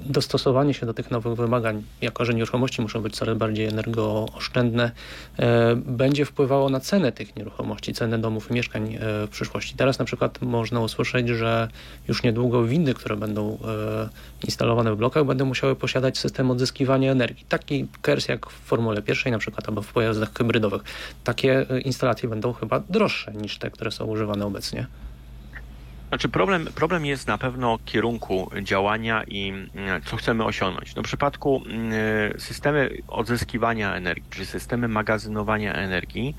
dostosowanie się do tych nowych wymagań, jako że nieruchomości muszą być coraz bardziej energooszczędne, e, będzie wpływało na cenę tych nieruchomości, cenę domów i mieszkań e, w przyszłości. Teraz na przykład można usłyszeć, że już niedługo windy, które będą instalowane w blokach, będą musiały posiadać system odzyskiwania energii. Taki KERS jak w Formule pierwszej na przykład, albo w pojazdach hybrydowych. Takie instalacje będą chyba droższe niż te, które są używane obecnie. Znaczy problem, problem jest na pewno kierunku działania i mm, co chcemy osiągnąć. No w przypadku mm, systemy odzyskiwania energii, czy systemy magazynowania energii,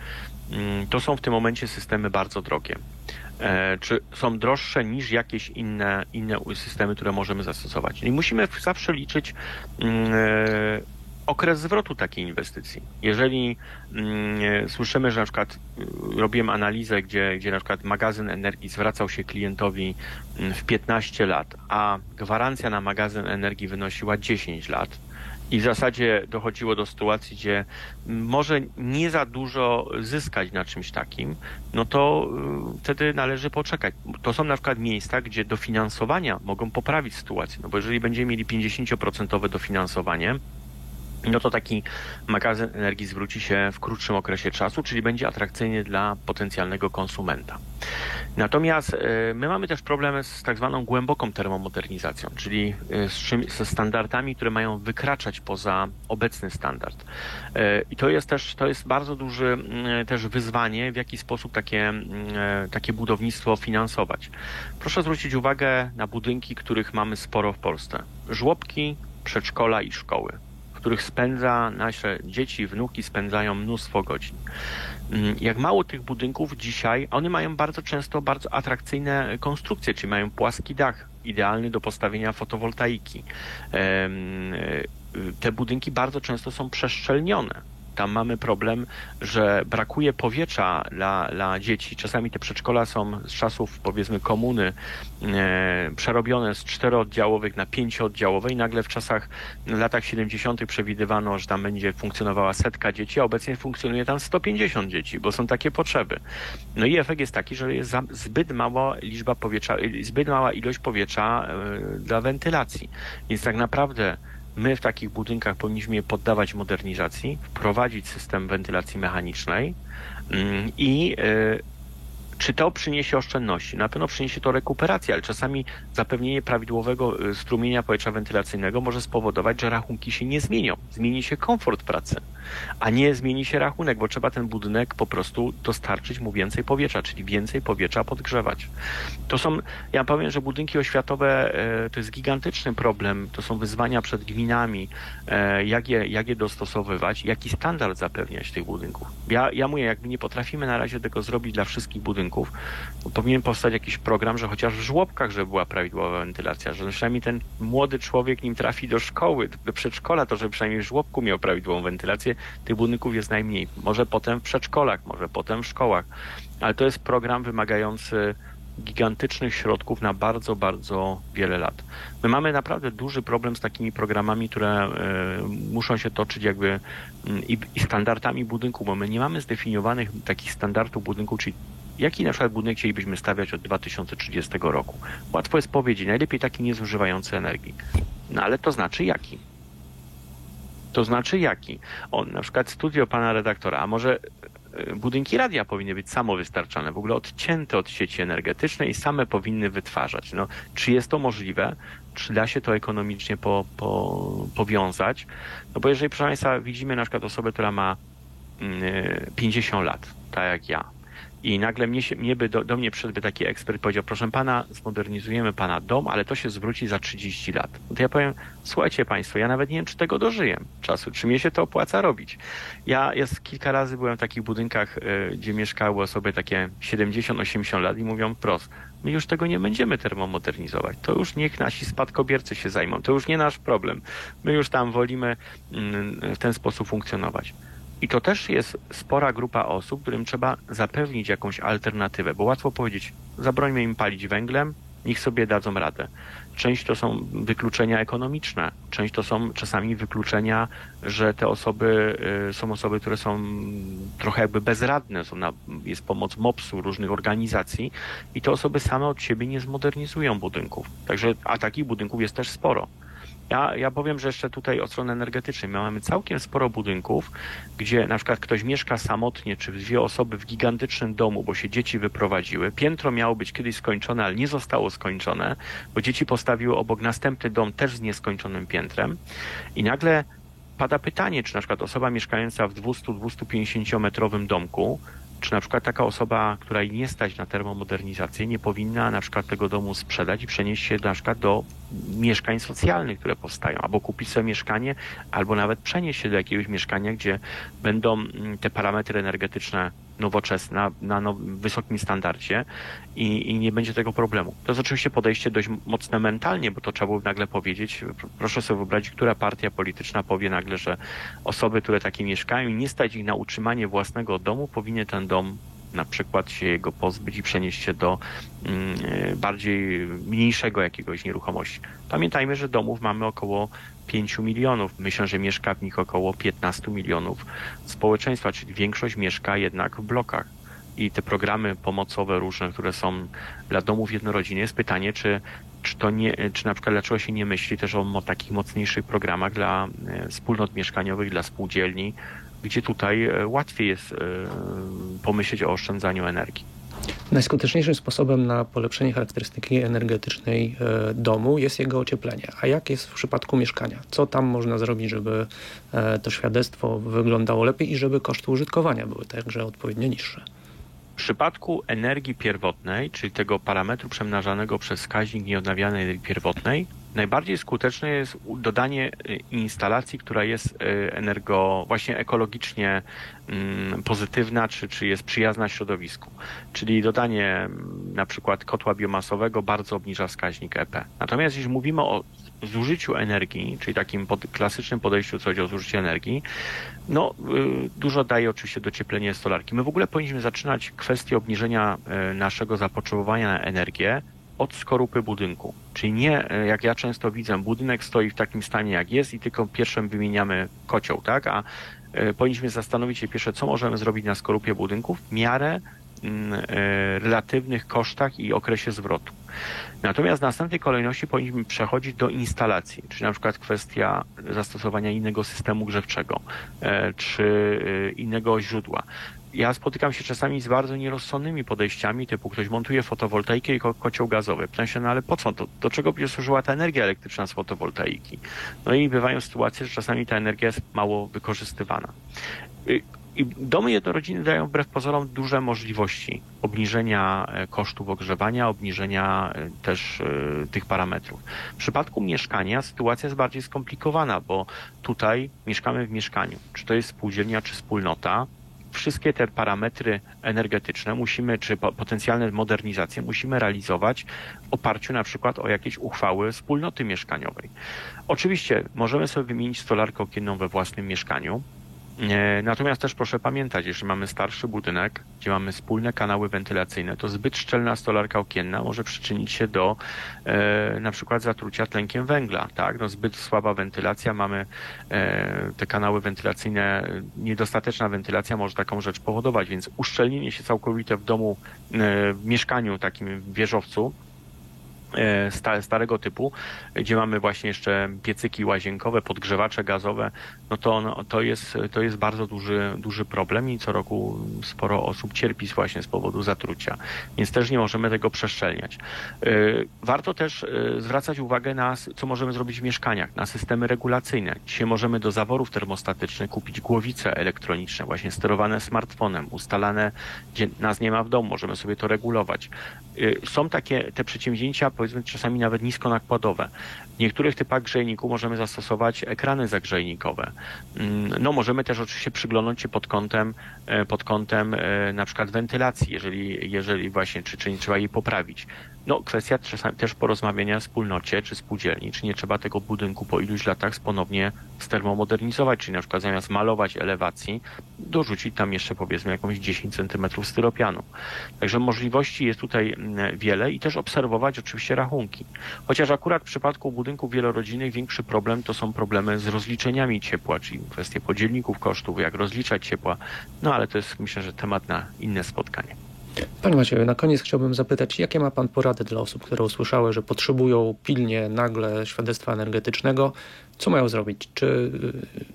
mm, to są w tym momencie systemy bardzo drogie. E, czy są droższe niż jakieś inne, inne systemy, które możemy zastosować. I musimy zawsze liczyć okres zwrotu takiej inwestycji. Jeżeli mm, słyszymy, że na przykład y, robiłem analizę, gdzie, gdzie na przykład magazyn energii zwracał się klientowi mm, w 15 lat, a gwarancja na magazyn energii wynosiła 10 lat, i w zasadzie dochodziło do sytuacji, gdzie może nie za dużo zyskać na czymś takim, no to y, wtedy należy poczekać. To są na przykład miejsca, gdzie dofinansowania mogą poprawić sytuację. No bo jeżeli będziemy mieli 50% dofinansowanie, no to taki magazyn energii zwróci się w krótszym okresie czasu, czyli będzie atrakcyjny dla potencjalnego konsumenta. Natomiast e, my mamy też problem z tak zwaną głęboką termomodernizacją, czyli e, z ze standardami, które mają wykraczać poza obecny standard. E, I to jest też to jest bardzo duże też wyzwanie, w jaki sposób takie, takie budownictwo finansować. Proszę zwrócić uwagę na budynki, których mamy sporo w Polsce. Żłobki, przedszkola i szkoły których spędza nasze dzieci, wnuki spędzają mnóstwo godzin. Mm, jak mało tych budynków dzisiaj, one mają bardzo często bardzo atrakcyjne konstrukcje, czyli mają płaski dach, idealny do postawienia fotowoltaiki. E, te budynki bardzo często są przeszczelnione tam mamy problem, że brakuje powietrza dla, dla dzieci. Czasami te przedszkola są z czasów powiedzmy komuny e, przerobione z czterooddziałowych na pięciooddziałowe i nagle w czasach, w latach 70. przewidywano, że tam będzie funkcjonowała setka dzieci, a obecnie funkcjonuje tam 150 dzieci, bo są takie potrzeby. No i efekt jest taki, że jest zbyt mała liczba powietrza, zbyt mała ilość powietrza e, dla wentylacji. Więc tak naprawdę My w takich budynkach powinniśmy je poddawać modernizacji, wprowadzić system wentylacji mechanicznej mm, i y, czy to przyniesie oszczędności? Na pewno przyniesie to rekuperację, ale czasami zapewnienie prawidłowego y, strumienia powietrza wentylacyjnego może spowodować, że rachunki się nie zmienią. Zmieni się komfort pracy, a nie zmieni się rachunek, bo trzeba ten budynek po prostu dostarczyć mu więcej powietrza, czyli więcej powietrza podgrzewać. To są, ja powiem, że budynki oświatowe e, to jest gigantyczny problem, to są wyzwania przed gminami, e, jak je, jak je dostosowywać, jaki standard zapewniać tych budynków. Ja, ja mówię, jakby nie potrafimy na razie tego zrobić dla wszystkich budynków, budynków, powinien powstać jakiś program, że chociaż w żłobkach, żeby była prawidłowa wentylacja, że przynajmniej ten młody człowiek, nim trafi do szkoły, do przedszkola, to żeby przynajmniej w żłobku miał prawidłową wentylację, tych budynków jest najmniej. Może potem w przedszkolach, może potem w szkołach, ale to jest program wymagający gigantycznych środków na bardzo, bardzo wiele lat. My mamy naprawdę duży problem z takimi programami, które y, muszą się toczyć jakby y, i, standardami budynku, bo my nie mamy zdefiniowanych takich standardów budynku, czyli Jaki na przykład budynek chcielibyśmy stawiać od 2030 roku? Łatwo jest powiedzieć, najlepiej taki niezużywający energii. No ale to znaczy jaki? To znaczy jaki? On, na przykład studio pana redaktora, a może e, budynki radia powinny być samowystarczalne, w ogóle odcięte od sieci energetycznej i same powinny wytwarzać. No, czy jest to możliwe? Czy da się to ekonomicznie po, po, powiązać? No bo jeżeli, proszę Państwa, widzimy na przykład osobę, która ma 50 mm, lat, tak jak ja, i nagle mnie, się, mnie by do, do mnie przyszedłby taki ekspert i powiedział, proszę pana, zmodernizujemy pana dom, ale to się zwróci za 30 lat. No to ja powiem, słuchajcie państwo, ja nawet nie wiem, czy tego dożyję czasu, czy mnie się to opłaca robić. Ja jest kilka razy byłem w takich budynkach, y, gdzie mieszkały osoby takie 70-80 lat i mówią prost, my już tego nie będziemy termomodernizować. To już niech nasi spadkobiercy się zajmą. To już nie nasz problem. My już tam wolimy y, w ten sposób funkcjonować. I to też jest spora grupa osób, którym trzeba zapewnić jakąś alternatywę, bo łatwo powiedzieć, zabrońmy im palić węglem, niech sobie dadzą radę. Część to są wykluczenia ekonomiczne, część to są czasami wykluczenia, że te osoby y, są osoby, które są trochę jakby bezradne, są na, jest pomoc MOPS-u, różnych organizacji i te osoby same od siebie nie zmodernizują budynków. Także, a takich budynków jest też sporo. Ja, ja powiem, że jeszcze tutaj od strony energetycznej my mamy całkiem sporo budynków, gdzie na przykład ktoś mieszka samotnie, czy dwie osoby w gigantycznym domu, bo się dzieci wyprowadziły. Piętro miało być kiedyś skończone, ale nie zostało skończone, bo dzieci postawiły obok następny dom też z nieskończonym piętrem. I nagle pada pytanie, czy na przykład osoba mieszkająca w 200-250 metrowym domku czy na przykład taka osoba, która nie stać na termomodernizację, nie powinna na przykład tego domu sprzedać i przenieść się na przykład do mieszkań socjalnych, które powstają, albo kupić sobie mieszkanie, albo nawet przenieść się do jakiegoś mieszkania, gdzie będą mm, te parametry energetyczne nowoczesne, na, wysokim standardzie i, i, nie będzie tego problemu. To jest oczywiście podejście dość mocne mentalnie, bo to trzeba było nagle powiedzieć. Proszę sobie wyobrazić, która partia polityczna powie nagle, że osoby, które takie mieszkają i nie stać ich na utrzymanie własnego domu, powinny ten dom na przykład się jego pozbyć i przenieść się do mm, bardziej mniejszego jakiegoś nieruchomości. Pamiętajmy, że domów mamy około 5 milionów. Myślę, że mieszka w nich około 15 milionów społeczeństwa, czyli większość mieszka jednak w blokach. I te programy pomocowe różne, które są dla domów jednorodzinnych, jest pytanie, czy czy to nie, czy na przykład dlaczego się nie myśli też o takich mocniejszych programach dla wspólnot mieszkaniowych, dla spółdzielni, gdzie tutaj łatwiej jest pomyśleć o oszczędzaniu energii. Najskuteczniejszym sposobem na polepszenie charakterystyki energetycznej e, domu jest jego ocieplenie. A jak jest w przypadku mieszkania? Co tam można zrobić, żeby e, to świadectwo wyglądało lepiej i żeby koszty użytkowania były także odpowiednio niższe? W przypadku energii pierwotnej, czyli tego parametru przemnażanego przez wskaźnik nieodnawialnej energii pierwotnej, najbardziej skuteczne jest dodanie y, instalacji, która jest y, energo, właśnie ekologicznie mm, pozytywna, czy, czy jest przyjazna środowisku. Czyli dodanie mm, na przykład kotła biomasowego bardzo obniża wskaźnik EP. Natomiast jeśli mówimy o zużyciu energii, czyli takim pod, klasycznym podejściu, co chodzi o zużycie energii, no y, dużo daje oczywiście docieplenie stolarki. My w ogóle powinniśmy zaczynać kwestię obniżenia naszego zapotrzebowania na energię od skorupy budynku. Czyli nie, e, jak ja często widzę, budynek stoi w takim stanie jak jest i tylko pierwszym wymieniamy kocioł, tak? A e, powinniśmy zastanowić się pierwsze, co możemy zrobić na skorupie budynków w miarę mm, e, relatywnych kosztach i okresie zwrotu. Natomiast w następnej kolejności powinniśmy przechodzić do instalacji, czyli na przykład kwestia zastosowania innego systemu grzewczego, czy innego źródła ja spotykam się czasami z bardzo nierozsądnymi podejściami, typu ktoś montuje fotowoltaikę i ko kocioł gazowy. Pytam się, no ale po co? To, do czego będzie służyła ta energia elektryczna z fotowoltaiki? No i bywają sytuacje, że czasami ta energia jest mało wykorzystywana. Y, I domy jednorodzinne dają wbrew pozorom duże możliwości obniżenia e, kosztów ogrzewania, obniżenia e, też e, tych parametrów. W przypadku mieszkania sytuacja jest bardziej skomplikowana, bo tutaj mieszkamy w mieszkaniu. Czy to jest spółdzielnia, czy wspólnota, wszystkie te parametry energetyczne musimy, czy potencjalne modernizacje musimy realizować w oparciu na przykład o jakieś uchwały wspólnoty mieszkaniowej. Oczywiście możemy sobie wymienić stolarkę okienną we własnym mieszkaniu, natomiast też proszę pamiętać, jeśli mamy starszy budynek, gdzie mamy wspólne kanały wentylacyjne, to zbyt szczelna stolarka okienna może przyczynić się do e, na przykład zatrucia tlenkiem węgla. Tak? No, zbyt słaba wentylacja, mamy e, te kanały wentylacyjne, niedostateczna wentylacja może taką rzecz powodować, więc uszczelnienie się całkowite w domu, e, w mieszkaniu takim w wieżowcu, E, starego typu, gdzie mamy właśnie jeszcze piecyki łazienkowe, podgrzewacze gazowe, no to, no, to, jest, to jest bardzo duży, duży problem i co roku sporo osób cierpi właśnie z powodu zatrucia, więc też nie możemy tego przeszczelniać. E, warto też e, zwracać uwagę na, co możemy zrobić w mieszkaniach, na systemy regulacyjne. Dzisiaj możemy do zaworów termostatycznych kupić głowice elektroniczne, właśnie sterowane smartfonem, ustalane, gdzie nas nie ma w domu, możemy sobie to regulować. Są takie te przedsięwzięcia, powiedzmy czasami nawet niskonakładowe. W niektórych typach grzejników możemy zastosować ekrany zagrzejnikowe. Mm, no możemy też oczywiście przyglądnąć się pod kątem, e, pod kątem e, na przykład wentylacji, jeżeli, jeżeli właśnie, czy, czy nie trzeba jej poprawić. No, kwestia też porozmawiania w wspólnocie czy spółdzielni, czy nie trzeba tego budynku po iluś latach ponownie stermomodernizować, czyli na przykład zamiast malować elewacji, dorzucić tam jeszcze powiedzmy jakąś 10 centymetrów styropianu. Także możliwości jest tutaj mm, wiele i też obserwować oczywiście rachunki. Chociaż akurat w przypadku budynków wielorodzinnych większy problem to są problemy z rozliczeniami ciepła, czyli kwestie podzielników kosztów, jak rozliczać ciepła, no ale to jest myślę, że temat na inne spotkanie. Panie Macieju, na koniec chciałbym zapytać, jakie ma Pan porady dla osób, które usłyszały, że potrzebują pilnie nagle świadectwa energetycznego? Co mają zrobić? Czy y,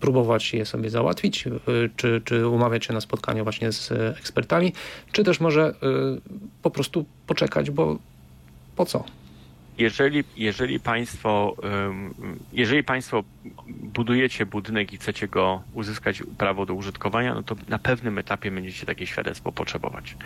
próbować je sobie załatwić, y, czy, czy umawiać się na spotkaniu właśnie z ekspertami, czy też może y, po prostu poczekać, bo po co? Jeżeli, jeżeli, państwo, jeżeli Państwo budujecie budynek i chcecie go uzyskać prawo do użytkowania, no to na pewnym etapie będziecie takie świadectwo potrzebować.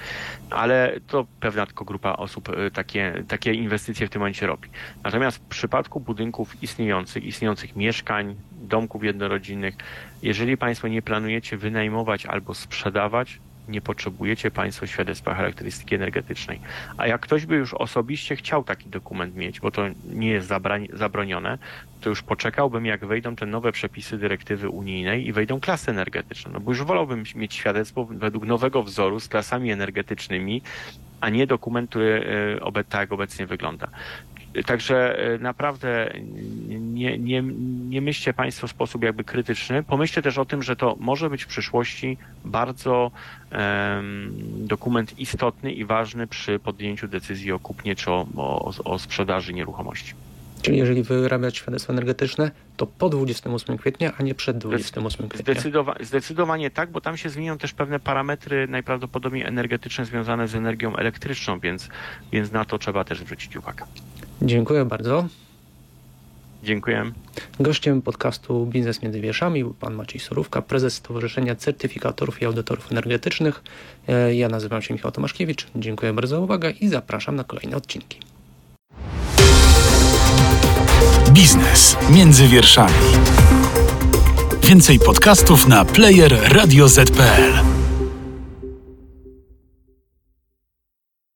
Ale to pewna tylko grupa osób y, takie, takie inwestycje w tym momencie robi. Natomiast w przypadku budynków istniejących, istniejących mieszkań, domków jednorodzinnych, jeżeli Państwo nie planujecie wynajmować albo sprzedawać, nie potrzebujecie Państwo świadectwa charakterystyki energetycznej. A jak ktoś by już osobiście chciał taki dokument mieć, bo to nie jest zabronione, to już poczekałbym, jak wejdą te nowe przepisy dyrektywy unijnej i wejdą klasy energetyczne. No bo już wolałbym mieć świadectwo według nowego wzoru z klasami energetycznymi, a nie dokument, który e, tak obecnie wygląda Także e, naprawdę nie, nie, nie myślcie Państwo w sposób jakby krytyczny. Pomyślcie też o tym, że to może być w przyszłości bardzo um, dokument istotny i ważny przy podjęciu decyzji o kupnie czy o, o, o sprzedaży nieruchomości. Czyli jeżeli wyrabiać świadectwo energetyczne, to po 28 kwietnia, a nie przed 28 kwietnia. Zdecydowa zdecydowanie tak, bo tam się zmienią też pewne parametry najprawdopodobniej energetyczne związane z energią elektryczną, więc, więc na to trzeba też zwrócić uwagę. Dziękuję bardzo. Dziękuję. Gościem podcastu Biznes między wierszami był pan Maciej Sorówka, prezes Stowarzyszenia Certyfikatorów i Audytorów Energetycznych. E, ja nazywam się Michał Tomaszkiewicz. Dziękuję bardzo za uwagę i zapraszam na kolejne odcinki. Biznes między wierszami. Więcej podcastów na player radioz.pl.